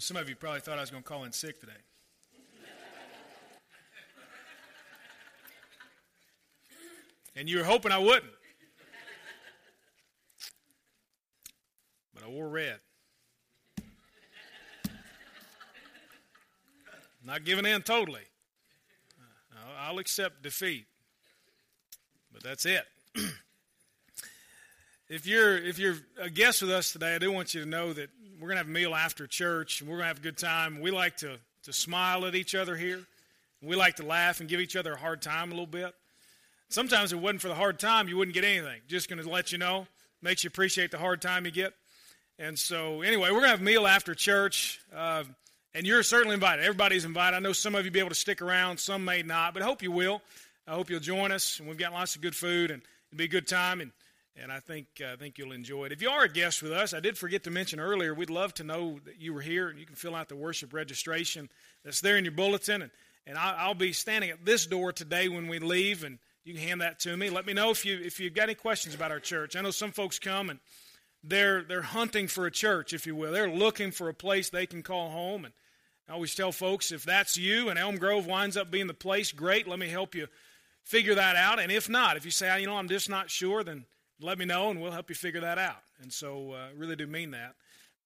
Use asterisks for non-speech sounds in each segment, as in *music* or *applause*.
Some of you probably thought I was going to call in sick today. and you were hoping I wouldn't. But I wore red. Not giving in totally. Uh, I'll accept defeat. But that's it. *clears throat* if you're if you're a guest with us today, I do want you to know that we're to have a meal after church, and we're to have a good time. We like to to smile at each other here. We like to laugh and give each other a hard time a little bit. Sometimes if it wasn't for the hard time, you wouldn't get anything. Just to let you know, makes you appreciate the hard time you get. And so, anyway, we're to have a meal after church. Uh, and you're certainly invited. Everybody's invited. I know some of you be able to stick around, some may not, but I hope you will. I hope you'll join us. And we've got lots of good food, and it'll be a good time, and, and I think uh, I think you'll enjoy it. If you are a guest with us, I did forget to mention earlier, we'd love to know that you were here, and you can fill out the worship registration that's there in your bulletin. And, and I'll, I'll be standing at this door today when we leave, and you can hand that to me. Let me know if you if you've got any questions about our church. I know some folks come and they're they're hunting for a church, if you will. They're looking for a place they can call home, and I always tell folks if that's you and Elm Grove winds up being the place, great. Let me help you figure that out. And if not, if you say, you know, I'm just not sure, then let me know and we'll help you figure that out. And so uh, really do mean that.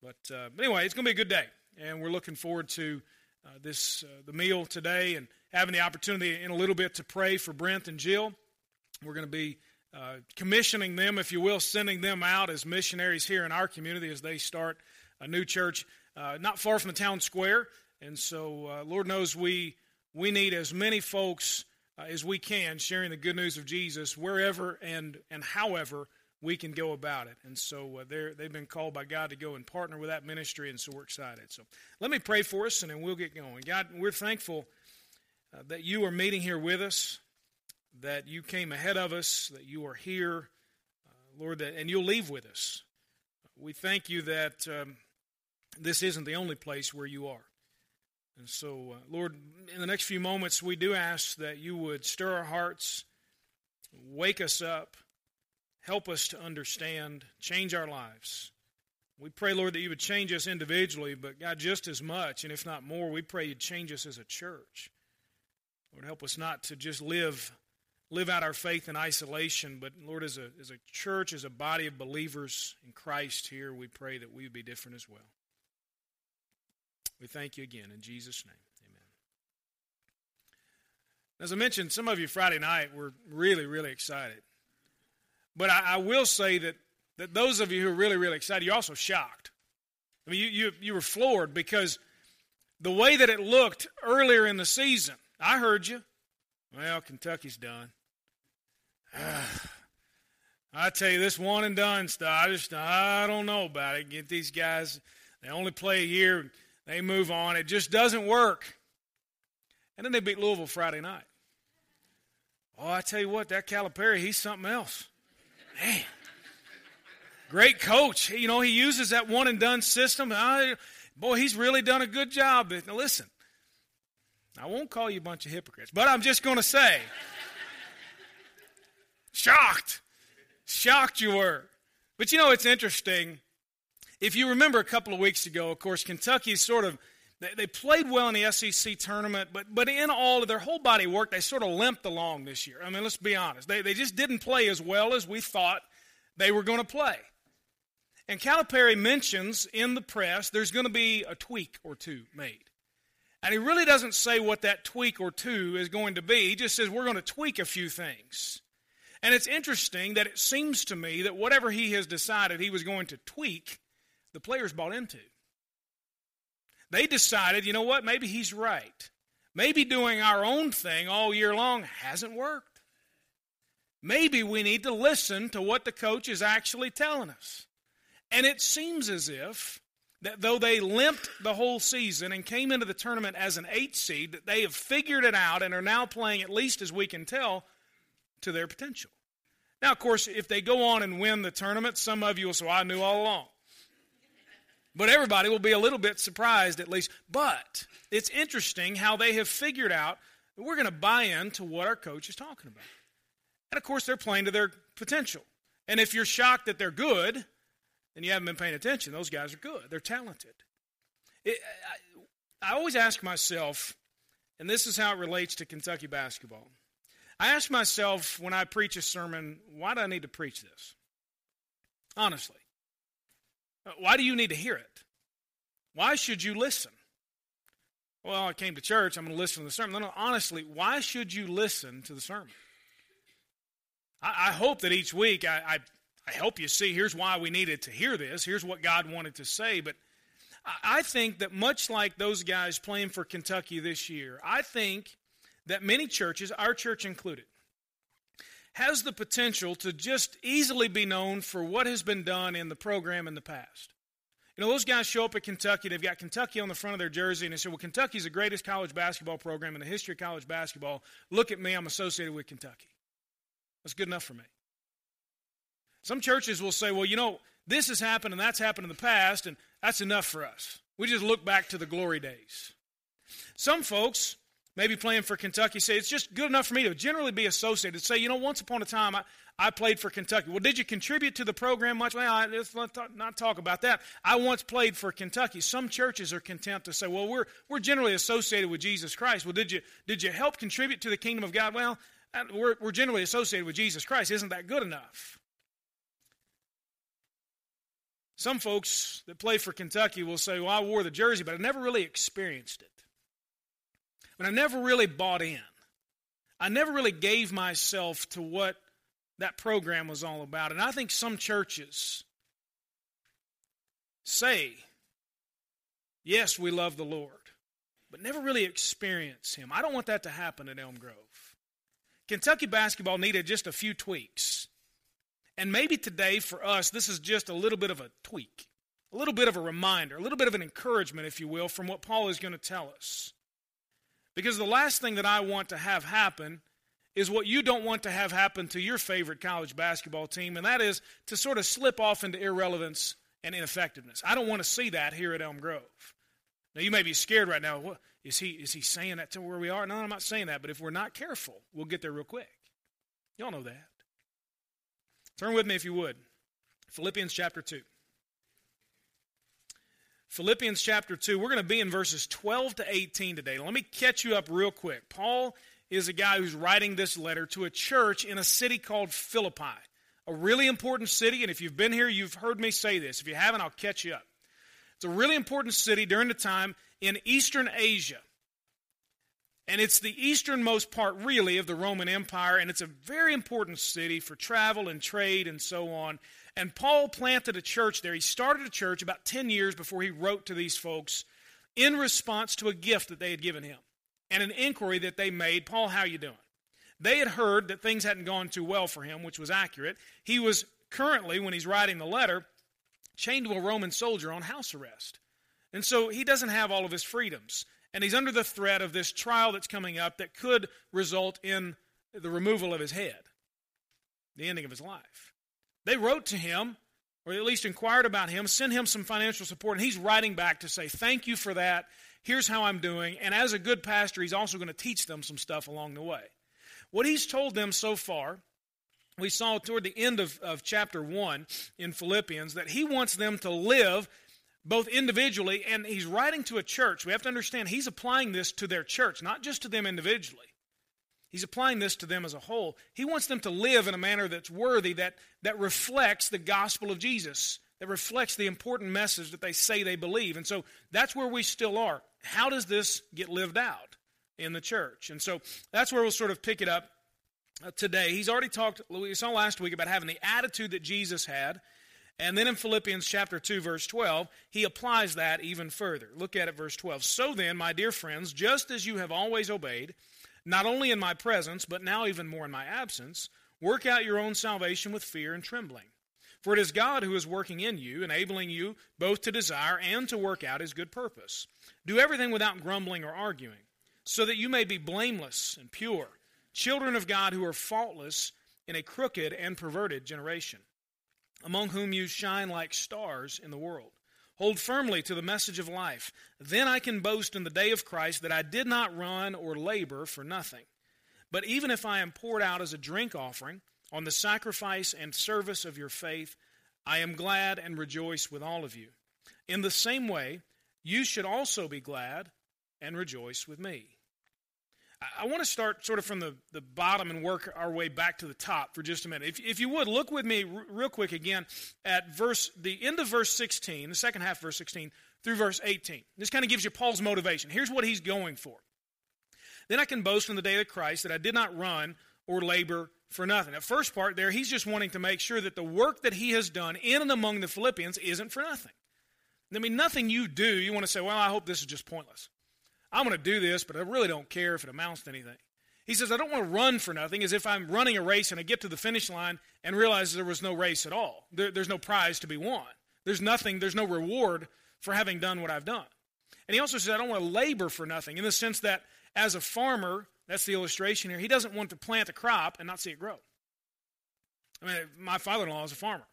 But, uh, anyway, it's going to be a good day. And we're looking forward to uh, this uh, the meal today and having the opportunity in a little bit to pray for Brent and Jill. We're going to be uh, commissioning them, if you will, sending them out as missionaries here in our community as they start a new church uh, not far from the town square. And so, Lord knows we we need as many folks uh, as we can sharing the good news of Jesus wherever and and however we can go about it. And so uh, they've been called by God to go and partner with that ministry, and so we're excited. So let me pray for us, and then we'll get going. God, we're thankful uh, that you are meeting here with us, that you came ahead of us, that you are here, uh, Lord, that, and you'll leave with us. We thank you that um, this isn't the only place where you are. And so, uh, Lord, in the next few moments, we do ask that you would stir our hearts, wake us up, help us to understand, change our lives. We pray, Lord, that you would change us individually, but God, just as much, and if not more, we pray you'd change us as a church. Lord, help us not to just live live out our faith in isolation, but Lord, as a as a church, as a body of believers in Christ here, we pray that we would be different as well. We thank you again in Jesus' name. Amen. As I mentioned, some of you Friday night were really, really excited. But I, I will say that, that those of you who are really, really excited, you're also shocked. I mean, you, you, you were floored because the way that it looked earlier in the season, I heard you. Well, Kentucky's done. *sighs* I tell you, this one and done stuff, I just, I don't know about it. Get these guys, they only play a year. They move on. It just doesn't work. And then they beat Louisville Friday night. Oh, I tell you what, that Calipari, he's something else. Man. Great coach. You know, he uses that one and done system. I, boy, he's really done a good job. Now, listen, I won't call you a bunch of hypocrites, but I'm just going to say, shocked. Shocked you were. But you know, it's interesting. If you remember a couple of weeks ago, of course, Kentucky sort of they, played well in the SEC tournament, but but in all of their whole body work, they sort of limped along this year. I mean, let's be honest. They they just didn't play as well as we thought they were going to play. And Calipari mentions in the press there's going to be a tweak or two made. And he really doesn't say what that tweak or two is going to be. He just says we're going to tweak a few things. And it's interesting that it seems to me that whatever he has decided he was going to tweak, the players bought into. They decided, you know what, maybe he's right. Maybe doing our own thing all year long hasn't worked. Maybe we need to listen to what the coach is actually telling us. And it seems as if that though they limped the whole season and came into the tournament as an eight seed, that they have figured it out and are now playing, at least as we can tell, to their potential. Now, of course, if they go on and win the tournament, some of you will say, I knew all along. But everybody will be a little bit surprised at least. But it's interesting how they have figured out that we're going to buy into what our coach is talking about. And of course, they're playing to their potential. And if you're shocked that they're good, then you haven't been paying attention. Those guys are good, they're talented. It, I, I always ask myself, and this is how it relates to Kentucky basketball. I ask myself when I preach a sermon, why do I need to preach this? Honestly. Uh, why do you need to hear it? Why should you listen? Well, I came to church, I'm going to listen to the sermon. No, no, honestly, why should you listen to the sermon? I, I hope that each week I, I, I, help you see here's why we needed to hear this, here's what God wanted to say. But I, I think that much like those guys playing for Kentucky this year, I think that many churches, our church included, has the potential to just easily be known for what has been done in the program in the past. You know, those guys show up at Kentucky, they've got Kentucky on the front of their jersey, and they say, Well, Kentucky's the greatest college basketball program in the history of college basketball. Look at me, I'm associated with Kentucky. That's good enough for me. Some churches will say, Well, you know, this has happened and that's happened in the past, and that's enough for us. We just look back to the glory days. Some folks, maybe playing for Kentucky, say it's just good enough for me to generally be associated. Say, you know, once upon a time, I, I played for Kentucky. Well, did you contribute to the program much? Well, I, let's not talk about that. I once played for Kentucky. Some churches are content to say, well, we're, we're generally associated with Jesus Christ. Well, did you, did you help contribute to the kingdom of God? Well, uh, we're, we're generally associated with Jesus Christ. Isn't that good enough? Some folks that play for Kentucky will say, well, I wore the jersey, but I never really experienced it. But I never really bought in. I never really gave myself to what that program was all about. And I think some churches say, yes, we love the Lord, but never really experience Him. I don't want that to happen at Elm Grove. Kentucky basketball needed just a few tweaks. And maybe today for us, this is just a little bit of a tweak, a little bit of a reminder, a little bit of an encouragement, if you will, from what Paul is going to tell us. Because the last thing that I want to have happen is what you don't want to have happen to your favorite college basketball team, and that is to sort of slip off into irrelevance and ineffectiveness. I don't want to see that here at Elm Grove. Now, you may be scared right now. What, is, he, is he saying that to where we are? No, I'm not saying that, but if we're not careful, we'll get there real quick. Y'all know that. Turn with me, if you would. Philippians chapter 2. Philippians chapter 2. We're going to be in verses 12 to 18 today. Let me catch you up real quick. Paul is a guy who's writing this letter to a church in a city called Philippi, a really important city. And if you've been here, you've heard me say this. If you haven't, I'll catch you up. It's a really important city during the time in Eastern Asia. And it's the easternmost part, really, of the Roman Empire. And it's a very important city for travel and trade and so on. And Paul planted a church there. He started a church about 10 years before he wrote to these folks in response to a gift that they had given him and an inquiry that they made Paul, how you doing? They had heard that things hadn't gone too well for him, which was accurate. He was currently, when he's writing the letter, chained to a Roman soldier on house arrest. And so he doesn't have all of his freedoms. And he's under the threat of this trial that's coming up that could result in the removal of his head, the ending of his life. They wrote to him, or at least inquired about him, sent him some financial support, and he's writing back to say, Thank you for that here's how I'm doing. And as a good pastor, he's also going to teach them some stuff along the way. What he's told them so far, we saw toward the end of, of chapter 1 in Philippians, that he wants them to live both individually and he's writing to a church. We have to understand he's applying this to their church, not just to them individually. He's applying this to them as a whole. He wants them to live in a manner that's worthy, that, that reflects the gospel of Jesus, that reflects the important message that they say they believe. And so that's where we still are how does this get lived out in the church? And so that's where we'll sort of pick it up uh, today. He's already talked, we saw last week about having the attitude that Jesus had. And then in Philippians chapter 2, verse 12, he applies that even further. Look at it, verse 12. So then, my dear friends, just as you have always obeyed, not only in my presence, but now even more in my absence, work out your own salvation with fear and trembling. For it is God who is working in you, enabling you both to desire and to work out his good purpose. Do everything without grumbling or arguing, so that you may be blameless and pure, children of God who are faultless in a crooked and perverted generation, among whom you shine like stars in the world. Hold firmly to the message of life. Then I can boast in the day of Christ that I did not run or labor for nothing. But even if I am poured out as a drink offering on the sacrifice and service of your faith, I am glad and rejoice with all of you. In the same way, you should also be glad and rejoice with me. I want to start sort of from the, the bottom and work our way back to the top for just a minute. If, if you would, look with me r- real quick again at verse the end of verse 16, the second half verse 16, through verse 18. This kind of gives you Paul's motivation. Here's what he's going for. Then I can boast in the day of Christ that I did not run or labor for nothing. That first part there, he's just wanting to make sure that the work that he has done in and among the Philippians isn't for nothing. I mean, nothing you do, you want to say, well, I hope this is just pointless. I'm going to do this, but I really don't care if it amounts to anything. He says, I don't want to run for nothing, as if I'm running a race and I get to the finish line and realize there was no race at all. There, there's no prize to be won. There's nothing, there's no reward for having done what I've done. And he also says, I don't want to labor for nothing, in the sense that as a farmer, that's the illustration here, he doesn't want to plant a crop and not see it grow. I mean, my father in law is a farmer.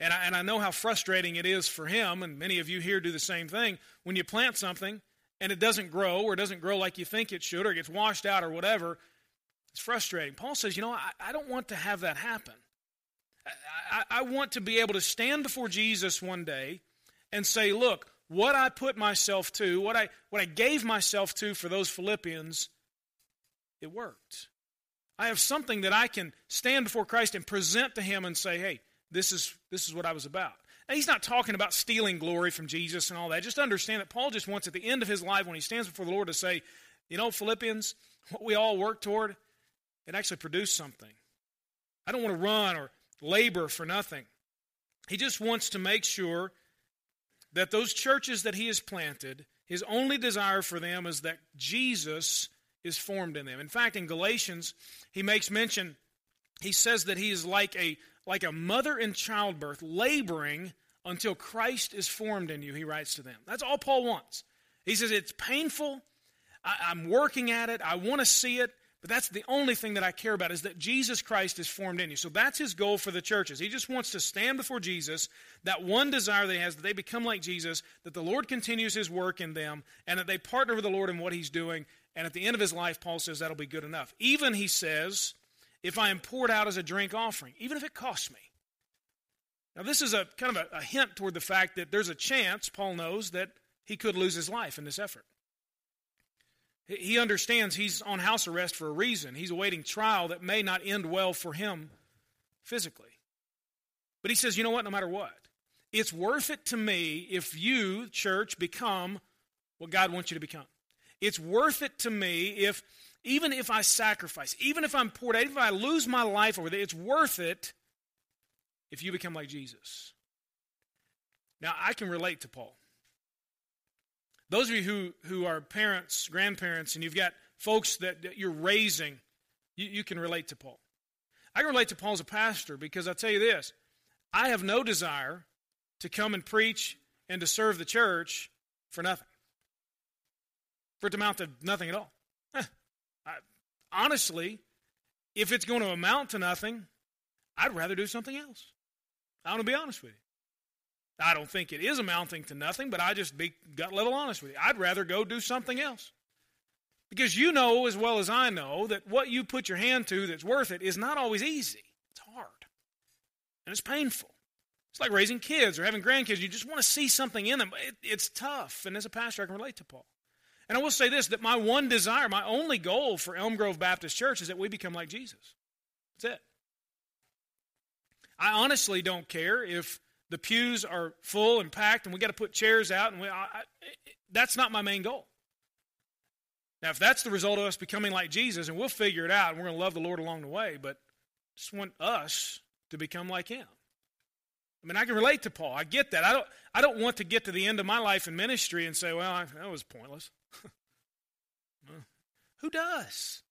And I, and I know how frustrating it is for him, and many of you here do the same thing. When you plant something and it doesn't grow, or doesn't grow like you think it should, or it gets washed out, or whatever, it's frustrating. Paul says, You know, I, I don't want to have that happen. I, I, I want to be able to stand before Jesus one day and say, Look, what I put myself to, what I, what I gave myself to for those Philippians, it worked. I have something that I can stand before Christ and present to Him and say, hey, this is, this is what I was about. Now, he's not talking about stealing glory from Jesus and all that. Just understand that Paul just wants at the end of his life, when he stands before the Lord, to say, you know, Philippians, what we all work toward, it actually produced something. I don't want to run or labor for nothing. He just wants to make sure that those churches that he has planted, his only desire for them is that Jesus is formed in them. In fact, in Galatians, he makes mention, he says that he is like a like a mother in childbirth, laboring until Christ is formed in you, he writes to them. That's all Paul wants. He says, It's painful. I, am working at it. I want to see it. But that's the only thing that I care about is that Jesus Christ is formed in you. So that's his goal for the churches. He just wants to stand before Jesus, that one desire that he has, that they become like Jesus, that the Lord continues his work in them, and that they partner with the Lord in what he's doing. And at the end of his life, Paul says that'll be good enough. Even, he says, if I am poured out as a drink offering, even if it costs me. Now, this is a kind of a, a hint toward the fact that there's a chance, Paul knows, that he could lose his life in this effort. He understands he's on house arrest for a reason. He's awaiting trial that may not end well for him physically. But he says, you know what, no matter what, it's worth it to me if you, church, become what God wants you to become. It's worth it to me if, even if I sacrifice, even if I'm poured out, even if I lose my life over there, it's worth it if you become like Jesus. Now, I can relate to Paul. Those of you who, who are parents, grandparents, and you've got folks that, that you're raising, you, you can relate to Paul. I can relate to Paul as a pastor because I'll tell you this I have no desire to come and preach and to serve the church for nothing, for it to amount to nothing at all. Honestly, if it's going to amount to nothing, I'd rather do something else. I want to be honest with you. I don't think it is amounting to nothing, but I just be gut level honest with you. I'd rather go do something else. Because you know as well as I know that what you put your hand to that's worth it is not always easy. It's hard. And it's painful. It's like raising kids or having grandkids. You just want to see something in them. It, it's tough. And as a pastor, I can relate to Paul. And I will say this that my one desire, my only goal for Elm Grove Baptist Church is that we become like Jesus. That's it. I honestly don't care if the pews are full and packed and we got to put chairs out and we, I, I, that's not my main goal. Now if that's the result of us becoming like jesus and we'll figure it out and we're going to love the lord along the way but just want us to become like him. I mean i can relate to paul. I get that. I don't i don't want to get to the end of my life in ministry and say well I, that was pointless who does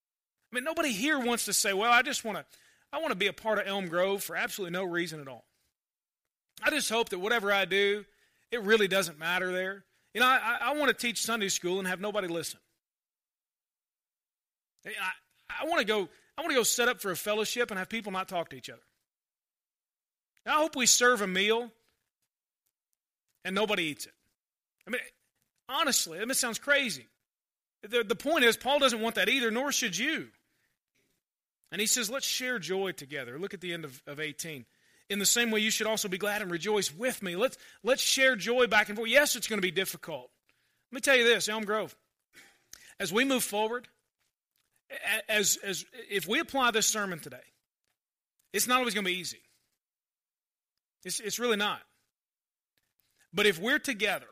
i mean nobody here wants to say well i just want to i want to be a part of elm grove for absolutely no reason at all I just hope that whatever I do, it really doesn't matter there. You know, I, I want to teach Sunday school and have nobody listen. I, I want to go. I want to go set up for a fellowship and have people not talk to each other. I hope we serve a meal and nobody eats it. I mean, honestly, I mean, it sounds crazy. The, the point is, Paul doesn't want that either, nor should you. And he says, let's share joy together. Look at the end of, of 18. in the same way you should also be glad and rejoice with me. Let's, let's share joy back and forth. Yes, it's going to be difficult. Let me tell you this, Elm Grove. As we move forward, as, as if we apply this sermon today, it's not always going to be easy. It's, it's really not. But if we're together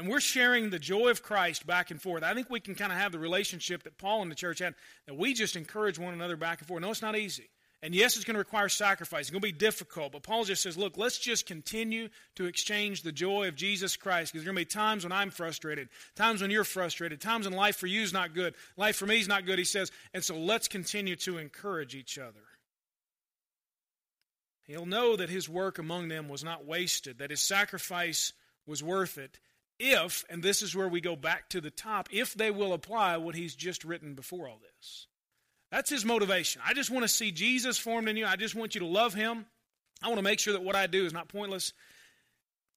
and we're sharing the joy of Christ back and forth, I think we can kind of have the relationship that Paul and the church had, that we just encourage one another back and forth. No, it's not easy. And yes, it's going to require sacrifice. It's going to be difficult. But Paul just says, look, let's just continue to exchange the joy of Jesus Christ. Because there's going to be times when I'm frustrated, times when you're frustrated, times when life for you is not good, life for me is not good, he says. And so let's continue to encourage each other. He'll know that his work among them was not wasted, that his sacrifice was worth it, if, and this is where we go back to the top, if they will apply what he's just written before all this. That's his motivation. I just want to see Jesus formed in you. I just want you to love him. I want to make sure that what I do is not pointless.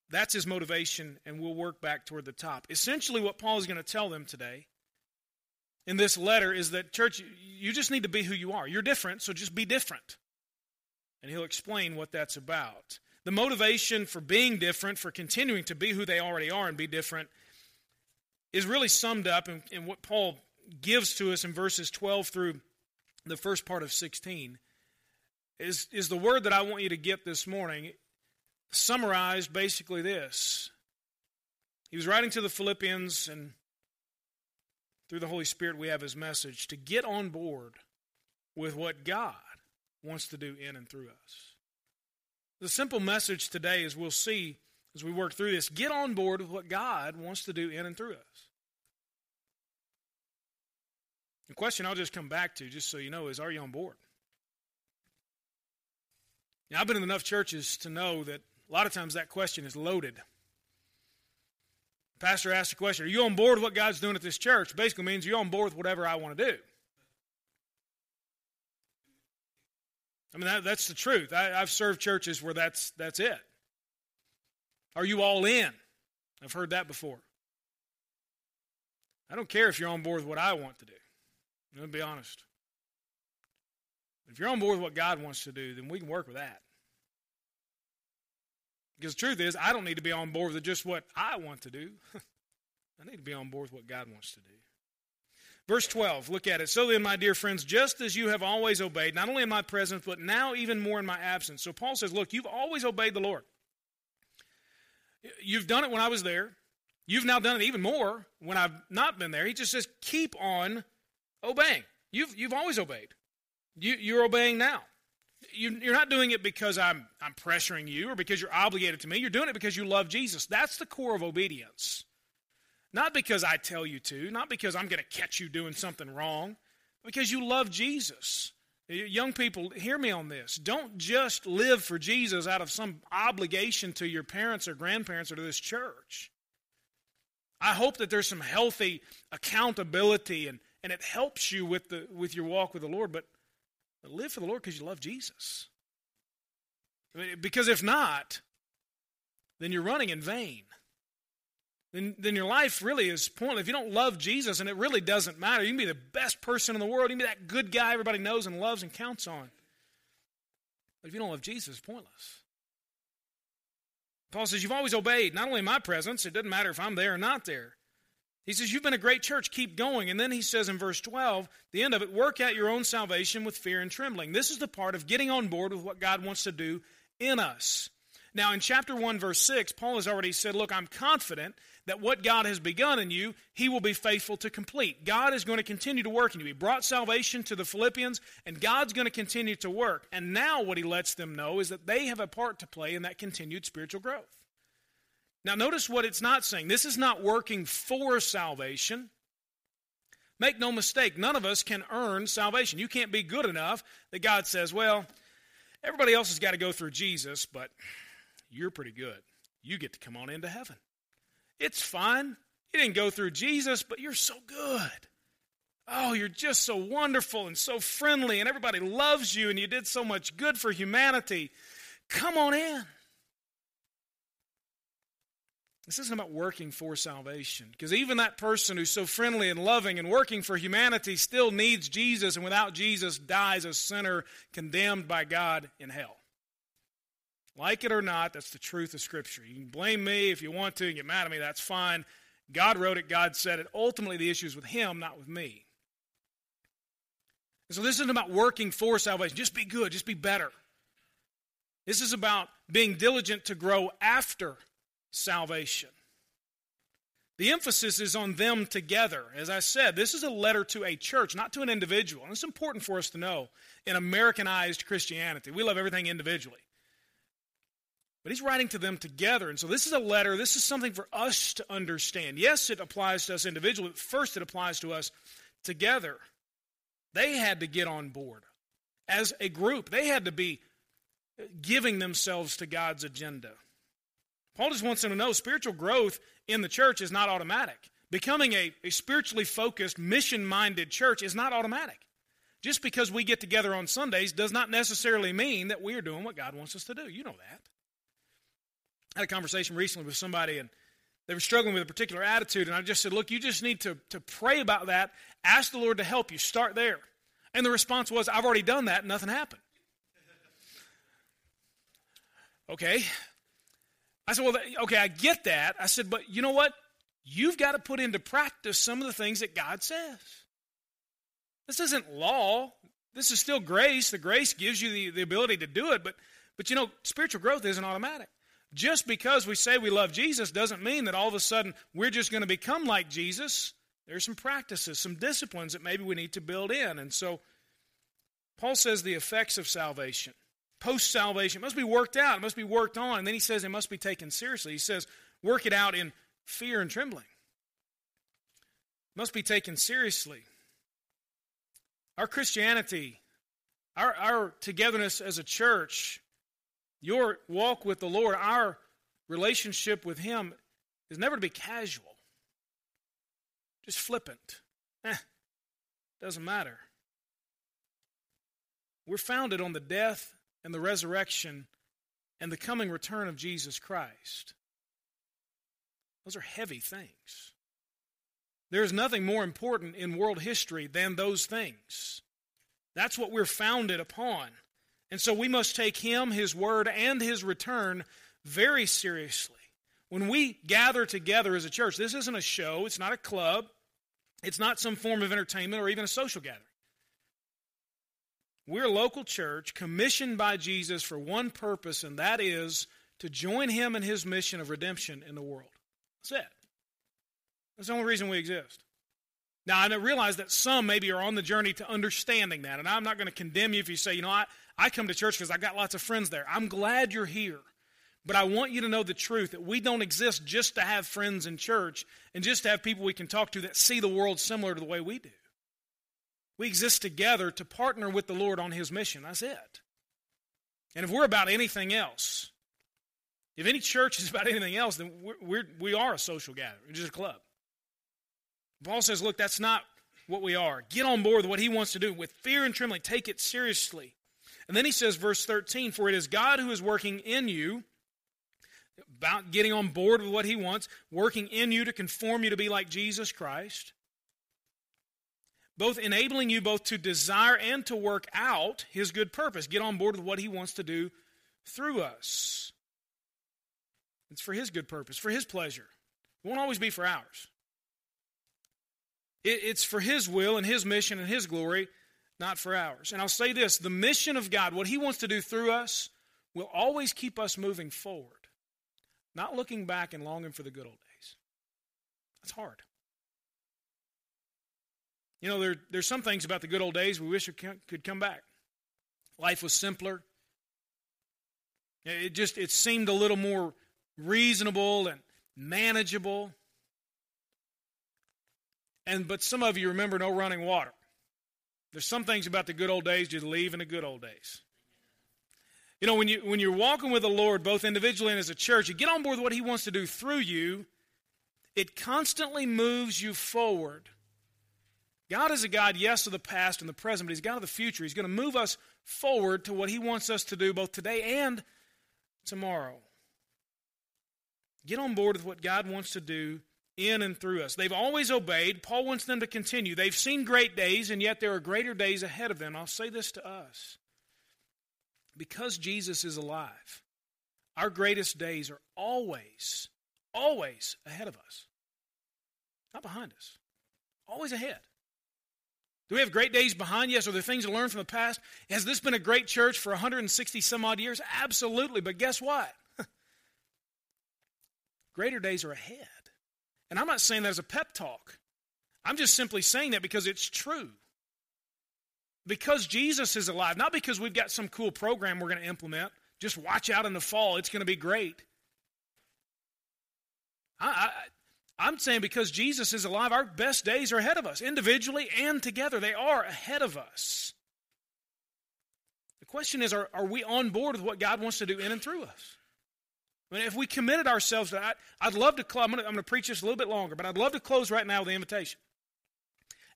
That's his motivation, and we'll work back toward the top. Essentially, what Paul is going to tell them today in this letter is that, church, you just need to be who you are. You're different, so just be different. And he'll explain what that's about. The motivation for being different, for continuing to be who they already are and be different, is really summed up in, in what Paul gives to us in verses 12 through the first part of 16 is, is the word that I want you to get this morning summarized basically this. He was writing to the Philippians, and through the Holy Spirit, we have his message to get on board with what God wants to do in and through us. The simple message today, as we'll see as we work through this, get on board with what God wants to do in and through us. The question I'll just come back to, just so you know, is are you on board? Now, I've been in enough churches to know that a lot of times that question is loaded. The pastor asks the question, Are you on board with what God's doing at this church? Basically means are you're on board with whatever I want to do. I mean, that, that's the truth. I, I've served churches where that's, that's it. Are you all in? I've heard that before. I don't care if you're on board with what I want to do. I'm going to be honest. If you're on board with what God wants to do, then we can work with that. Because the truth is, I don't need to be on board with just what I want to do. *laughs* I need to be on board with what God wants to do. Verse 12, look at it. So then, my dear friends, just as you have always obeyed, not only in my presence, but now even more in my absence. So Paul says, Look, you've always obeyed the Lord. You've done it when I was there. You've now done it even more when I've not been there. He just says, Keep on obeying. You've, you've always obeyed. You, you're obeying now. You, you're not doing it because I'm, I'm pressuring you or because you're obligated to me. You're doing it because you love Jesus. That's the core of obedience. Not because I tell you to, not because I'm going to catch you doing something wrong, because you love Jesus. Young people, hear me on this. Don't just live for Jesus out of some obligation to your parents or grandparents or to this church. I hope that there's some healthy accountability and, and it helps you with, the, with your walk with the Lord, but, but live for the Lord because you love Jesus. I mean, because if not, then you're running in vain then, then your life really is pointless. If you don't love Jesus, and it really doesn't matter, you can be the best person in the world, you can be that good guy everybody knows and loves and counts on. But if you don't love Jesus, it's pointless. Paul says, You've always obeyed, not only my presence, it doesn't matter if I'm there or not there. He says, You've been a great church, keep going. And then he says in verse 12, the end of it, work out your own salvation with fear and trembling. This is the part of getting on board with what God wants to do in us. Now, in chapter 1, verse 6, Paul has already said, Look, I'm confident that what God has begun in you, he will be faithful to complete. God is going to continue to work in you. He brought salvation to the Philippians, and God's going to continue to work. And now, what he lets them know is that they have a part to play in that continued spiritual growth. Now, notice what it's not saying. This is not working for salvation. Make no mistake, none of us can earn salvation. You can't be good enough that God says, well, everybody else has got to go through Jesus, but you're pretty good. You get to come on into heaven. It's fine. You didn't go through Jesus, but you're so good. Oh, you're just so wonderful and so friendly, and everybody loves you, and you did so much good for humanity. Come on in. This isn't about working for salvation, because even that person who's so friendly and loving and working for humanity still needs Jesus, and without Jesus dies a sinner condemned by God in hell. Like it or not, that's the truth of Scripture. You can blame me if you want to and get mad at me, that's fine. God wrote it, God said it. Ultimately, the issue is with Him, not with me. And so this isn't about working for salvation. Just be good, just be better. This is about being diligent to grow after salvation. The emphasis is on them together. As I said, this is a letter to a church, not to an individual. And it's important for us to know in Americanized Christianity. We love everything individually. But he's writing to them together. And so this is a letter. This is something for us to understand. Yes, it applies to us individually, but first it applies to us together. They had to get on board as a group, they had to be giving themselves to God's agenda. Paul just wants them to know spiritual growth in the church is not automatic. Becoming a, a spiritually focused, mission minded church is not automatic. Just because we get together on Sundays does not necessarily mean that we are doing what God wants us to do. You know that. I had a conversation recently with somebody, and they were struggling with a particular attitude, and I just said, Look, you just need to, to pray about that. Ask the Lord to help you. Start there. And the response was, I've already done that, and nothing happened. Okay. I said, Well, okay, I get that. I said, But you know what? You've got to put into practice some of the things that God says. This isn't law. This is still grace. The grace gives you the, the ability to do it, but but you know, spiritual growth isn't automatic. Just because we say we love Jesus doesn't mean that all of a sudden we're just going to become like Jesus. There's some practices, some disciplines that maybe we need to build in. And so Paul says the effects of salvation, post salvation, must be worked out, it must be worked on. And then he says it must be taken seriously. He says, work it out in fear and trembling. It must be taken seriously. Our Christianity, our, our togetherness as a church, your walk with the Lord, our relationship with Him, is never to be casual, just flippant. Eh, doesn't matter. We're founded on the death and the resurrection and the coming return of Jesus Christ. Those are heavy things. There's nothing more important in world history than those things. That's what we're founded upon. And so we must take him, his word, and his return very seriously. When we gather together as a church, this isn't a show, it's not a club, it's not some form of entertainment or even a social gathering. We're a local church commissioned by Jesus for one purpose, and that is to join him in his mission of redemption in the world. That's it. That's the only reason we exist. Now, I realize that some maybe are on the journey to understanding that, and I'm not going to condemn you if you say, you know, I, I come to church because I got lots of friends there. I'm glad you're here. But I want you to know the truth that we don't exist just to have friends in church and just to have people we can talk to that see the world similar to the way we do. We exist together to partner with the Lord on His mission. That's it. And if we're about anything else, if any church *laughs* is about anything else, then we're, we're we are a social gathering, just a club. Paul says, look, that's not what we are. Get on board with what he wants to do with fear and trembling. Take it seriously. And then he says, verse 13, For it is God who is working in you, about getting on board with what he wants, working in you to conform you to be like Jesus Christ, both enabling you both to desire and to work out his good purpose. Get on board with what he wants to do through us. It's for his good purpose, for his pleasure. It won't always be for ours. It's for his will and his mission and his glory not for ours. And I'll say this the mission of God, what He wants to do through us, will always keep us moving forward, not looking back and longing for the good old days. That's hard. You know, there, there's some things about the good old days we wish could come back. Life was simpler. It just it seemed a little more reasonable and manageable. And but some of you remember no running water. There's some things about the good old days you leave in the good old days. You know, when, you, when you're walking with the Lord, both individually and as a church, you get on board with what He wants to do through you, it constantly moves you forward. God is a God, yes, of the past and the present, but He's God of the future. He's going to move us forward to what He wants us to do both today and tomorrow. Get on board with what God wants to do in and through us. They've always obeyed. Paul wants them to continue. They've seen great days, and yet there are greater days ahead of them. I'll say this to us because Jesus is alive, our greatest days are always, always ahead of us, not behind us. Always ahead. Do we have great days behind us? Are there things to learn from the past? Has this been a great church for 160 some odd years? Absolutely. But guess what? *laughs* Greater days are ahead. And I'm not saying that as a pep talk. I'm just simply saying that because it's true. Because Jesus is alive, not because we've got some cool program we're going to implement. Just watch out in the fall, it's going to be great. I, I, I'm saying because Jesus is alive, our best days are ahead of us, individually and together. They are ahead of us. The question is are, are we on board with what God wants to do in and through us? Mean, if we committed ourselves to that, I'd love to, I'm going to preach this a little bit longer, but I'd love to close right now with the invitation.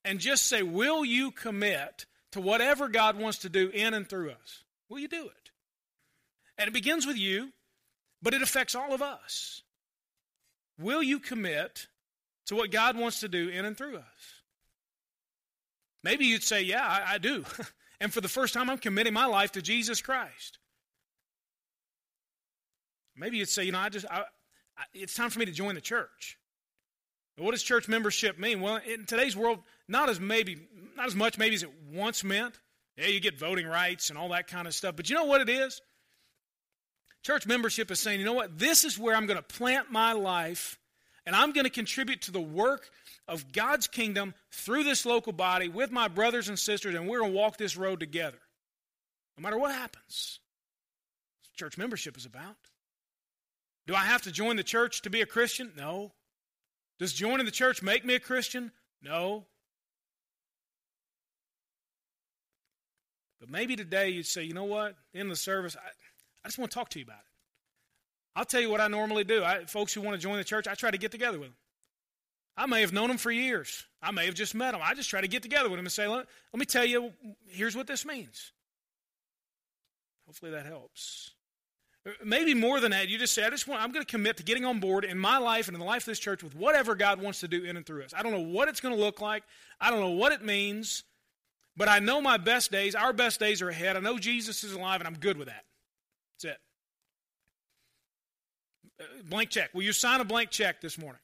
And just say, will you commit to whatever God wants to do in and through us? Will you do it? And it begins with you, but it affects all of us. Will you commit to what God wants to do in and through us? Maybe you'd say, Yeah, I, I do. *laughs* and for the first time, I'm committing my life to Jesus Christ. Maybe you'd say, you know, I just, I, I, it's time for me to join the church. What does church membership mean? Well, in today's world, not as maybe, not as much maybe as it once meant. Yeah, you get voting rights and all that kind of stuff. But you know what it is? Church membership is saying, you know what? This is where I'm going to plant my life, and I'm going to contribute to the work of God's kingdom through this local body with my brothers and sisters, and we're going to walk this road together. No matter what happens. church membership is about. Do I have to join the church to be a Christian? No. Does joining the church make me a Christian? No. But maybe today you'd say, you know what? In the service, I, I just want to talk to you about it. I'll tell you what I normally do. I, folks who want to join the church, I try to get together with them. I may have known them for years. I may have just met them. I just try to get together with them and say, let, let me tell you, here's what this means. Hopefully that helps. Maybe more than that, you just say, I just want, I'm going to commit to getting on board in my life and in the life of this church with whatever God wants to do in and through us. I don't know what it's going to look like. I don't know what it means, but I know my best days, our best days are ahead. I know Jesus is alive, and I'm good with that. That's it. Uh, blank check. Will you sign a blank check this morning?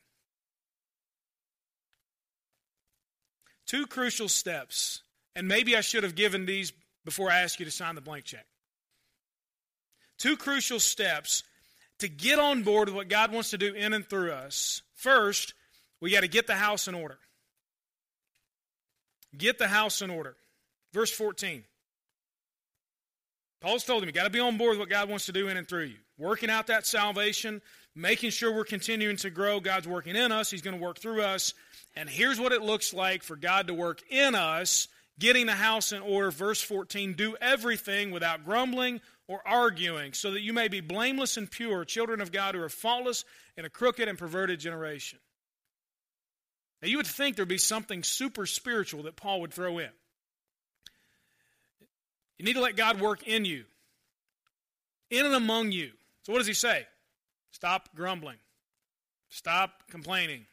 Two crucial steps, and maybe I should have given these before I asked you to sign the blank check. Two crucial steps to get on board with what God wants to do in and through us. First, we got to get the house in order. Get the house in order. Verse 14. Paul's told him you got to be on board with what God wants to do in and through you. Working out that salvation, making sure we're continuing to grow. God's working in us, He's going to work through us. And here's what it looks like for God to work in us, getting the house in order. Verse 14 do everything without grumbling or arguing, so that you may be blameless and pure, children of God who are faultless in a crooked and perverted generation. Now, you would think there'd be something super spiritual that Paul would throw in. You need to let God work in you, in and among you. So, what does he say? Stop grumbling, stop complaining,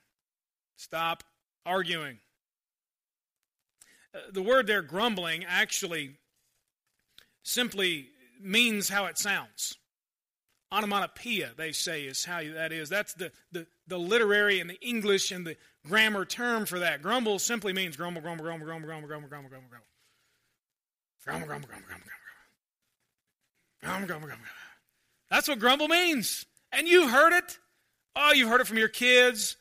stop arguing. Uh, the word there, grumbling, actually simply means how it sounds. Onomatopoeia, they say, is how that is. That's the, the, the literary and the English and the grammar term for that. Grumble simply means grumble, grumble, grumble, grumble, grumble, grumble, grumble, grumble, grumble. Grumble, grumble, grumble, grumble, grumble. Grumble, grumble, grumble. That's what grumble means. And you've heard it. Oh, you've heard it from your kids.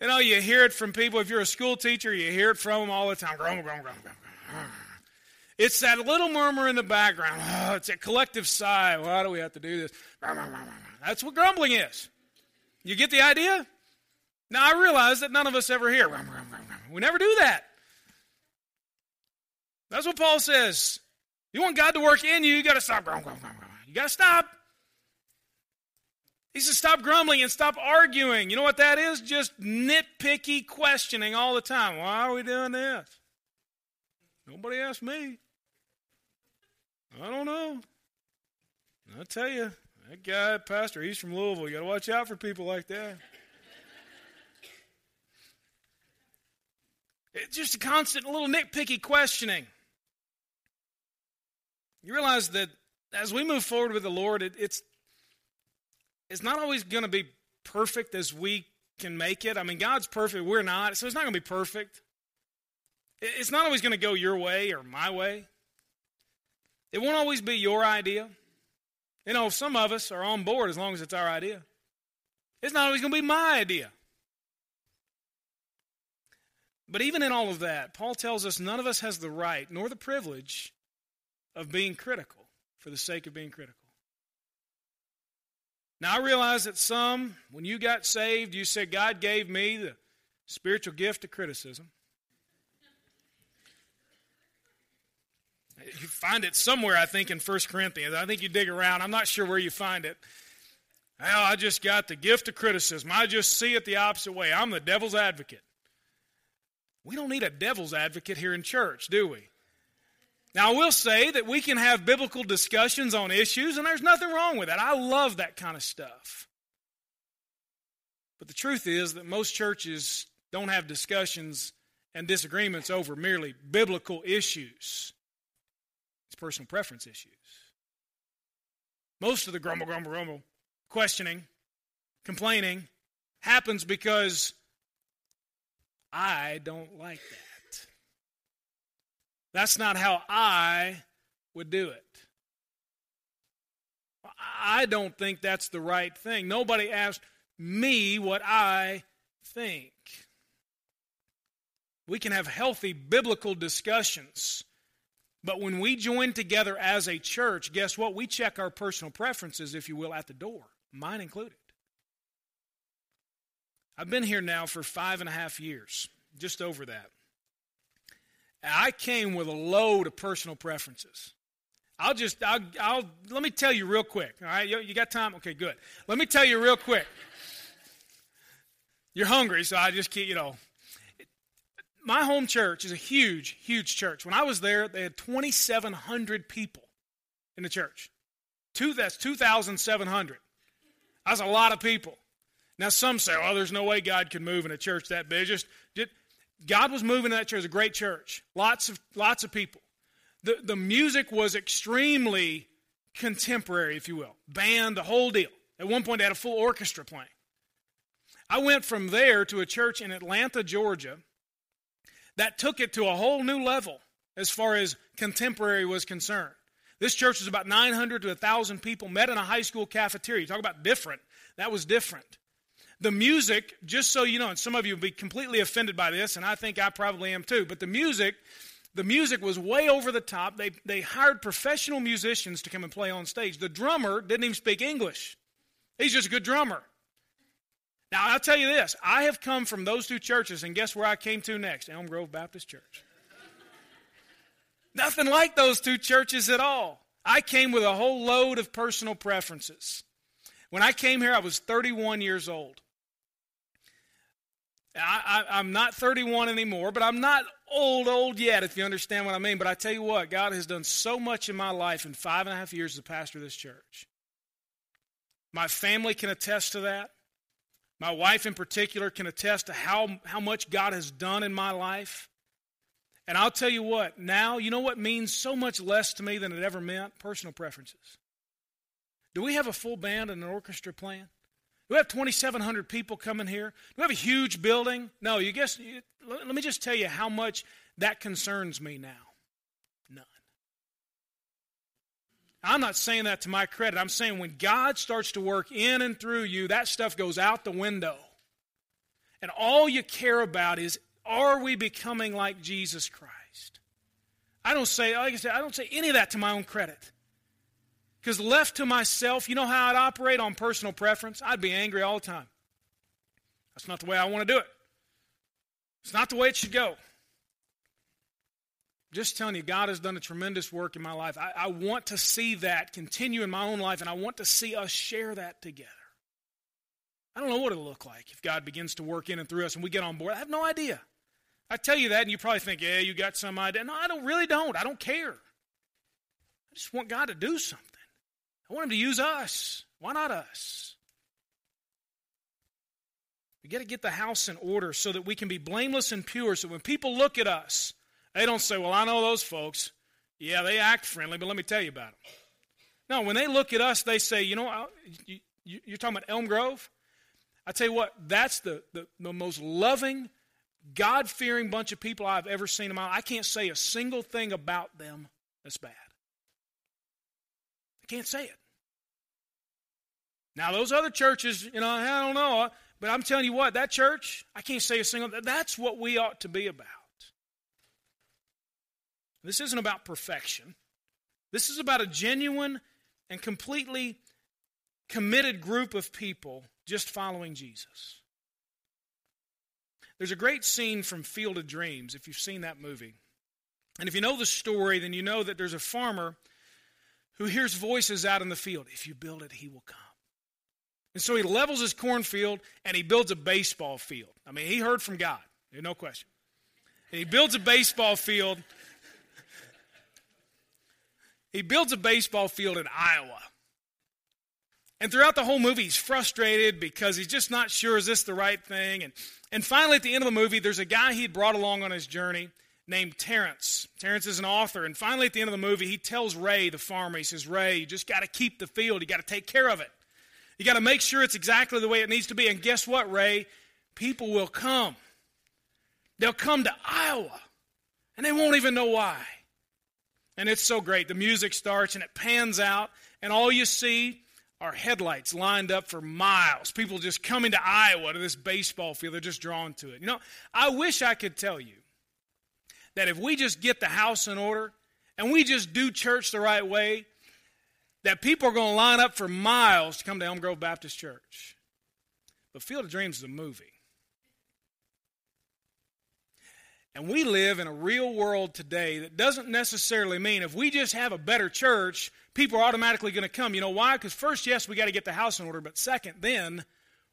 You know, you hear it from people. If you're a school teacher, you hear it from them all the time. Grumble, grumble, grumble, grumble. It's that little murmur in the background. Oh, it's a collective sigh. Why do we have to do this? That's what grumbling is. You get the idea? Now, I realize that none of us ever hear. We never do that. That's what Paul says. You want God to work in you, you got to stop. You got to stop. He says, stop grumbling and stop arguing. You know what that is? Just nitpicky questioning all the time. Why are we doing this? Nobody asked me. I don't know. I tell you, that guy, pastor, he's from Louisville. You got to watch out for people like that. it's just a constant little nitpicky questioning. You realize that as we move forward with the Lord, it, it's it's not always going to be perfect as we can make it. I mean, God's perfect, we're not, so it's not going to be perfect. It's not always going to go your way or my way. It won't always be your idea. You know, some of us are on board as long as it's our idea. It's not always going to be my idea. But even in all of that, Paul tells us none of us has the right nor the privilege of being critical for the sake of being critical. Now, I realize that some, when you got saved, you said, God gave me the spiritual gift of criticism. You find it somewhere, I think, in 1 Corinthians. I think you dig around. I'm not sure where you find it. Well, I just got the gift of criticism. I just see it the opposite way. I'm the devil's advocate. We don't need a devil's advocate here in church, do we? Now, I will say that we can have biblical discussions on issues, and there's nothing wrong with that. I love that kind of stuff. But the truth is that most churches don't have discussions and disagreements over merely biblical issues, personal preference issues. Most of the grumble, grumble, grumble, questioning, complaining happens because I don't like that. That's not how I would do it. I don't think that's the right thing. Nobody asked me what I think. We can have healthy biblical discussions. But when we join together as a church, guess what? We check our personal preferences, if you will, at the door, mine included. I've been here now for five and a half years, just over that. I came with a load of personal preferences. I'll just, I'll, I'll, let me tell you real quick. All right, you, you got time? Okay, good. Let me tell you real quick. You're hungry, so I just keep, you know. My home church is a huge, huge church. When I was there, they had 2,700 people in the church. Two, that's 2,700. That's a lot of people. Now, some say, oh, there's no way God could move in a church that big. Just, just God was moving in that church. It was a great church. Lots of, lots of people. The, the music was extremely contemporary, if you will. Band, the whole deal. At one point, they had a full orchestra playing. I went from there to a church in Atlanta, Georgia, that took it to a whole new level as far as contemporary was concerned. This church was about 900 to 1,000 people, met in a high school cafeteria. You talk about different. That was different. The music, just so you know, and some of you will be completely offended by this, and I think I probably am too, but the music, the music was way over the top. They, they hired professional musicians to come and play on stage. The drummer didn't even speak English, he's just a good drummer. Now, I'll tell you this I have come from those two churches, and guess where I came to next? Elm Grove Baptist Church. Nothing like those two churches at all. I came with a whole load of personal preferences. When I came here, I was 31 years old. I, am not 31 anymore, but I'm not old, old yet, if you understand what I mean. But I tell you what, God has done so much in my life in five and a half years as a pastor of this church. My family can attest to that. My wife, in particular, can attest to how, how much God has done in my life. And I'll tell you what, now, you know what means so much less to me than it ever meant? Personal preferences. Do we have a full band and an orchestra playing? Do we have 2,700 people coming here? Do we have a huge building? No, you guess, let me just tell you how much that concerns me now. None. I'm not saying that to my credit. I'm saying when God starts to work in and through you, that stuff goes out the window. And all you care about is are we becoming like Jesus Christ? I don't say, like I said, I don't say any of that to my own credit. Because left to myself, you know how I'd operate on personal preference? I'd be angry all the time. That's not the way I want to do it. It's not the way it should go. Just telling you, God has done a tremendous work in my life. I, I want to see that continue in my own life, and I want to see us share that together. I don't know what it'll look like if God begins to work in and through us and we get on board. I have no idea. I tell you that, and you probably think, yeah, you got some idea. No, I don't really don't. I don't care. I just want God to do something. I want him to use us. Why not us? We got to get the house in order so that we can be blameless and pure. So when people look at us, they don't say, Well, I know those folks. Yeah, they act friendly, but let me tell you about them. No, when they look at us, they say, You know, You're talking about Elm Grove? I tell you what, that's the, the, the most loving, God fearing bunch of people I've ever seen in my life. I can't say a single thing about them that's bad. I can't say it. Now, those other churches, you know, I don't know, but I'm telling you what, that church, I can't say a single, that's what we ought to be about. This isn't about perfection. This is about a genuine and completely committed group of people just following Jesus. There's a great scene from Field of Dreams, if you've seen that movie. And if you know the story, then you know that there's a farmer who hears voices out in the field. If you build it, he will come. And so he levels his cornfield and he builds a baseball field. I mean, he heard from God, no question. And he builds a baseball field. He builds a baseball field in Iowa. And throughout the whole movie, he's frustrated because he's just not sure is this the right thing. And, and finally, at the end of the movie, there's a guy he'd brought along on his journey named Terrence. Terrence is an author. And finally, at the end of the movie, he tells Ray, the farmer, he says, Ray, you just got to keep the field. You got to take care of it. You got to make sure it's exactly the way it needs to be. And guess what, Ray? People will come. They'll come to Iowa, and they won't even know why. And it's so great. The music starts, and it pans out, and all you see are headlights lined up for miles. People just coming to Iowa to this baseball field. They're just drawn to it. You know, I wish I could tell you that if we just get the house in order and we just do church the right way, that people are going to line up for miles to come to Elm Grove Baptist Church. But Field of Dreams is a movie. And we live in a real world today that doesn't necessarily mean if we just have a better church, people are automatically going to come. You know why? Because first, yes, we got to get the house in order, but second, then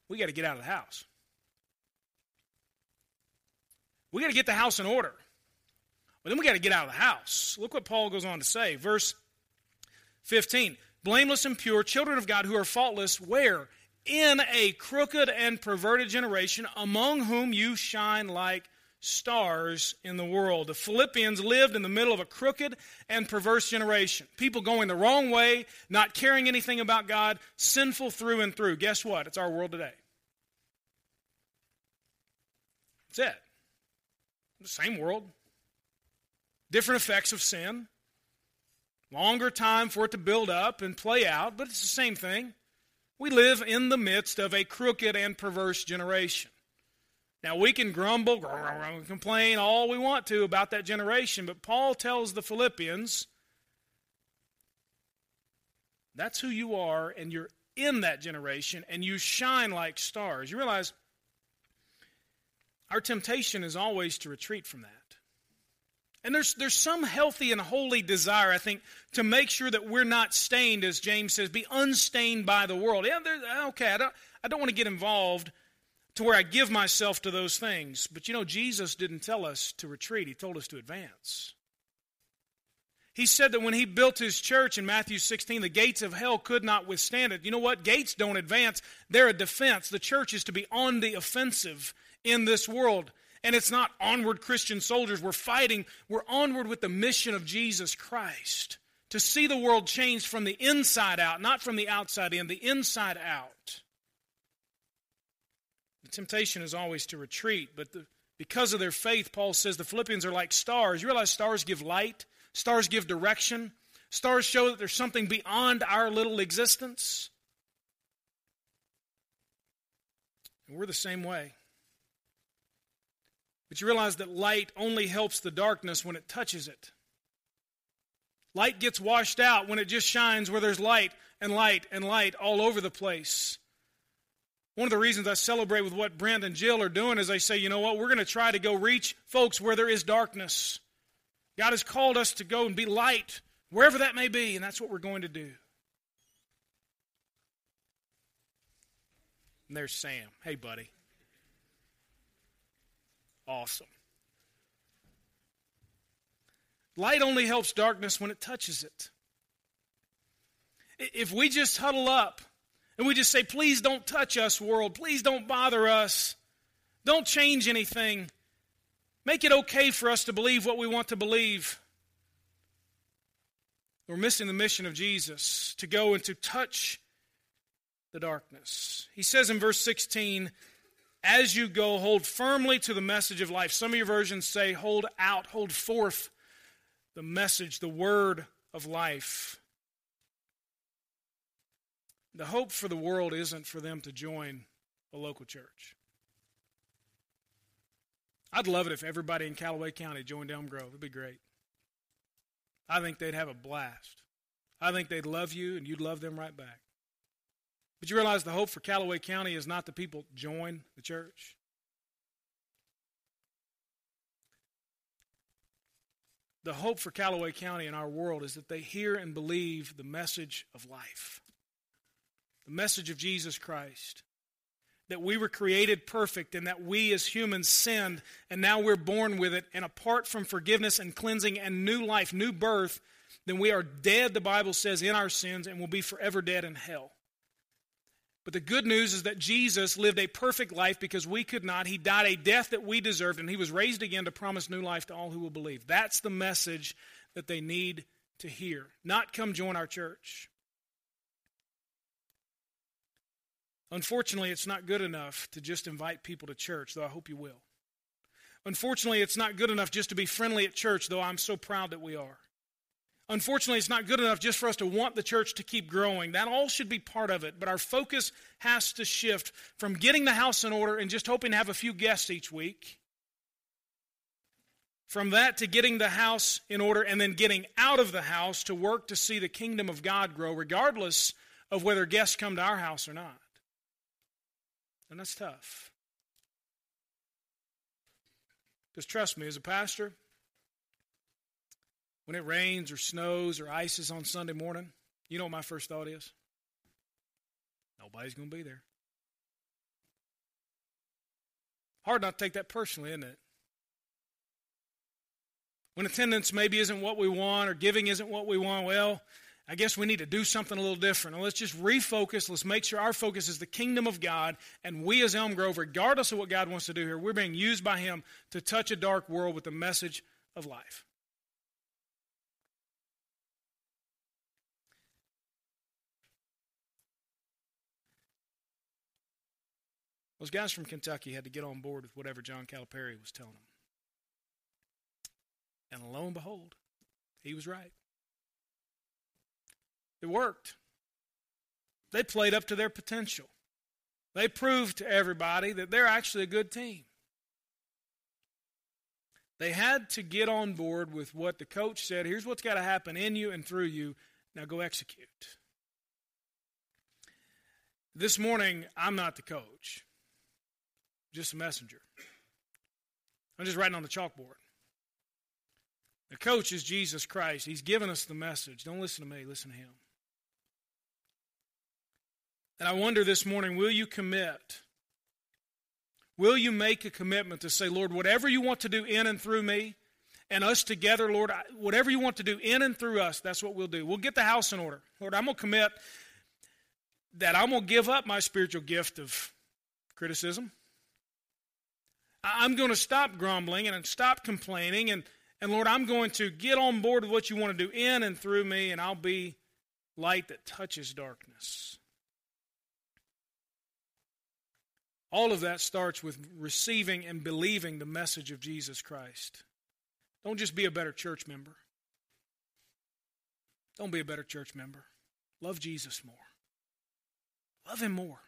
we got to get out of the house. We got to get the house in order. But then we got to get out of the house. Look what Paul goes on to say. Verse 15 Blameless and pure, children of God who are faultless, where? In a crooked and perverted generation, among whom you shine like stars in the world. The Philippians lived in the middle of a crooked and perverse generation. People going the wrong way, not caring anything about God, sinful through and through. Guess what? It's our world today. That's it. The same world. Different effects of sin. Longer time for it to build up and play out, but it's the same thing. We live in the midst of a crooked and perverse generation. Now, we can grumble, complain all we want to about that generation, but Paul tells the Philippians that's who you are, and you're in that generation, and you shine like stars. You realize our temptation is always to retreat from that. And there's, there's some healthy and holy desire, I think, to make sure that we're not stained, as James says, be unstained by the world. Yeah, okay, I don't, I don't want to get involved to where I give myself to those things. But you know, Jesus didn't tell us to retreat, He told us to advance. He said that when He built His church in Matthew 16, the gates of hell could not withstand it. You know what? Gates don't advance, they're a defense. The church is to be on the offensive in this world. And it's not onward Christian soldiers. We're fighting, we're onward with the mission of Jesus Christ to see the world changed from the inside out, not from the outside in, the inside out. The temptation is always to retreat, but the, because of their faith, Paul says the Philippians are like stars. You realize stars give light, stars give direction, stars show that there's something beyond our little existence. And we're the same way. But you realize that light only helps the darkness when it touches it. Light gets washed out when it just shines where there's light and light and light all over the place. One of the reasons I celebrate with what Brent and Jill are doing is they say, you know what, we're going to try to go reach folks where there is darkness. God has called us to go and be light, wherever that may be, and that's what we're going to do. And there's Sam. Hey, buddy. Awesome. Light only helps darkness when it touches it. If we just huddle up and we just say, please don't touch us, world. Please don't bother us. Don't change anything. Make it okay for us to believe what we want to believe. We're missing the mission of Jesus to go and to touch the darkness. He says in verse 16, as you go, hold firmly to the message of life. Some of your versions say, hold out, hold forth the message, the word of life. The hope for the world isn't for them to join a local church. I'd love it if everybody in Callaway County joined Elm Grove. It'd be great. I think they'd have a blast. I think they'd love you and you'd love them right back. But you realize the hope for Callaway County is not the people join the church. The hope for Callaway County in our world is that they hear and believe the message of life, the message of Jesus Christ. That we were created perfect and that we as humans sinned and now we're born with it. And apart from forgiveness and cleansing and new life, new birth, then we are dead, the Bible says, in our sins and will be forever dead in hell. But the good news is that Jesus lived a perfect life because we could not. He died a death that we deserved, and he was raised again to promise new life to all who will believe. That's the message that they need to hear. Not come join our church. Unfortunately, it's not good enough to just invite people to church, though I hope you will. Unfortunately, it's not good enough just to be friendly at church, though I'm so proud that we are. Unfortunately, it's not good enough just for us to want the church to keep growing. That all should be part of it. But our focus has to shift from getting the house in order and just hoping to have a few guests each week. From that to getting the house in order and then getting out of the house to work to see the kingdom of God grow, regardless of whether guests come to our house or not. And that's tough. Because trust me, as a pastor, when it rains or snows or ices on Sunday morning, you know what my first thought is? Nobody's going to be there. Hard not to take that personally, isn't it? When attendance maybe isn't what we want or giving isn't what we want, well, I guess we need to do something a little different. And let's just refocus. Let's make sure our focus is the kingdom of God. And we, as Elm Grove, regardless of what God wants to do here, we're being used by Him to touch a dark world with the message of life. Those guys from Kentucky had to get on board with whatever John Calipari was telling them. And lo and behold, he was right. It worked. They played up to their potential. They proved to everybody that they're actually a good team. They had to get on board with what the coach said here's what's got to happen in you and through you. Now go execute. This morning, I'm not the coach just a messenger. I'm just writing on the chalkboard. The coach is Jesus Christ. He's given us the message. Don't listen to me, listen to him. And I wonder this morning will you commit? Will you make a commitment to say, Lord, whatever you want to do in and through me and us together, Lord, whatever you want to do in and through us, that's what we'll do. We'll get the house in order. Lord, I'm going to commit that I'm going to give up my spiritual gift of criticism. I'm going to stop grumbling and stop complaining. And, and Lord, I'm going to get on board with what you want to do in and through me, and I'll be light that touches darkness. All of that starts with receiving and believing the message of Jesus Christ. Don't just be a better church member. Don't be a better church member. Love Jesus more. Love Him more.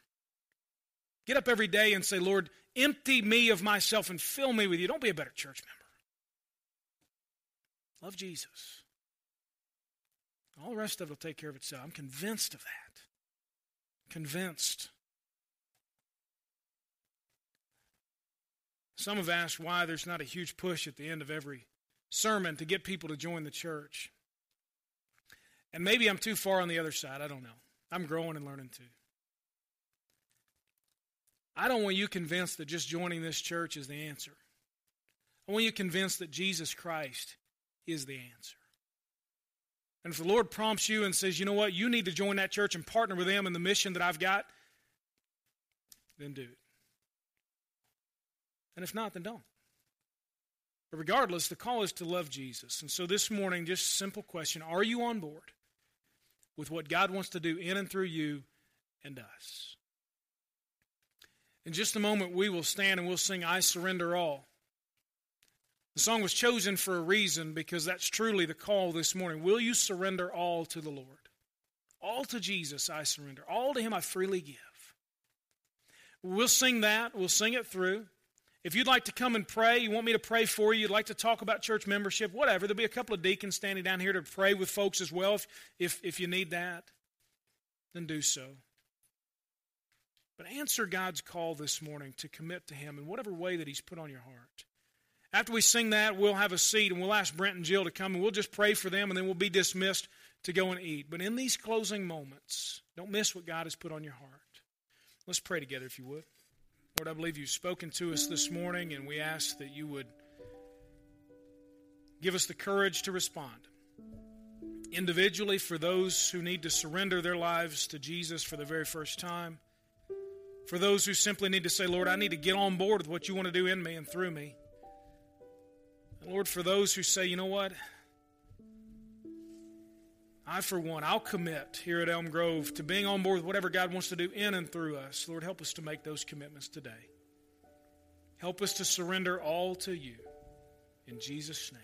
Get up every day and say, Lord, empty me of myself and fill me with you. Don't be a better church member. Love Jesus. All the rest of it will take care of itself. I'm convinced of that. Convinced. Some have asked why there's not a huge push at the end of every sermon to get people to join the church. And maybe I'm too far on the other side. I don't know. I'm growing and learning too. I don't want you convinced that just joining this church is the answer. I want you convinced that Jesus Christ is the answer. And if the Lord prompts you and says, you know what, you need to join that church and partner with them in the mission that I've got, then do it. And if not, then don't. But regardless, the call is to love Jesus. And so this morning, just simple question Are you on board with what God wants to do in and through you and us. In just a moment, we will stand and we'll sing, I Surrender All. The song was chosen for a reason because that's truly the call this morning. Will you surrender all to the Lord? All to Jesus I surrender. All to Him I freely give. We'll sing that. We'll sing it through. If you'd like to come and pray, you want me to pray for you, you'd like to talk about church membership, whatever, there'll be a couple of deacons standing down here to pray with folks as well if, if, if you need that, then do so. But answer God's call this morning to commit to Him in whatever way that He's put on your heart. After we sing that, we'll have a seat and we'll ask Brent and Jill to come and we'll just pray for them and then we'll be dismissed to go and eat. But in these closing moments, don't miss what God has put on your heart. Let's pray together if you would. Lord, I believe you've spoken to us this morning, and we ask that you would give us the courage to respond. Individually, for those who need to surrender their lives to Jesus for the very first time, for those who simply need to say, Lord, I need to get on board with what you want to do in me and through me. And Lord, for those who say, you know what? I, for one, I'll commit here at Elm Grove to being on board with whatever God wants to do in and through us. Lord, help us to make those commitments today. Help us to surrender all to you. In Jesus' name.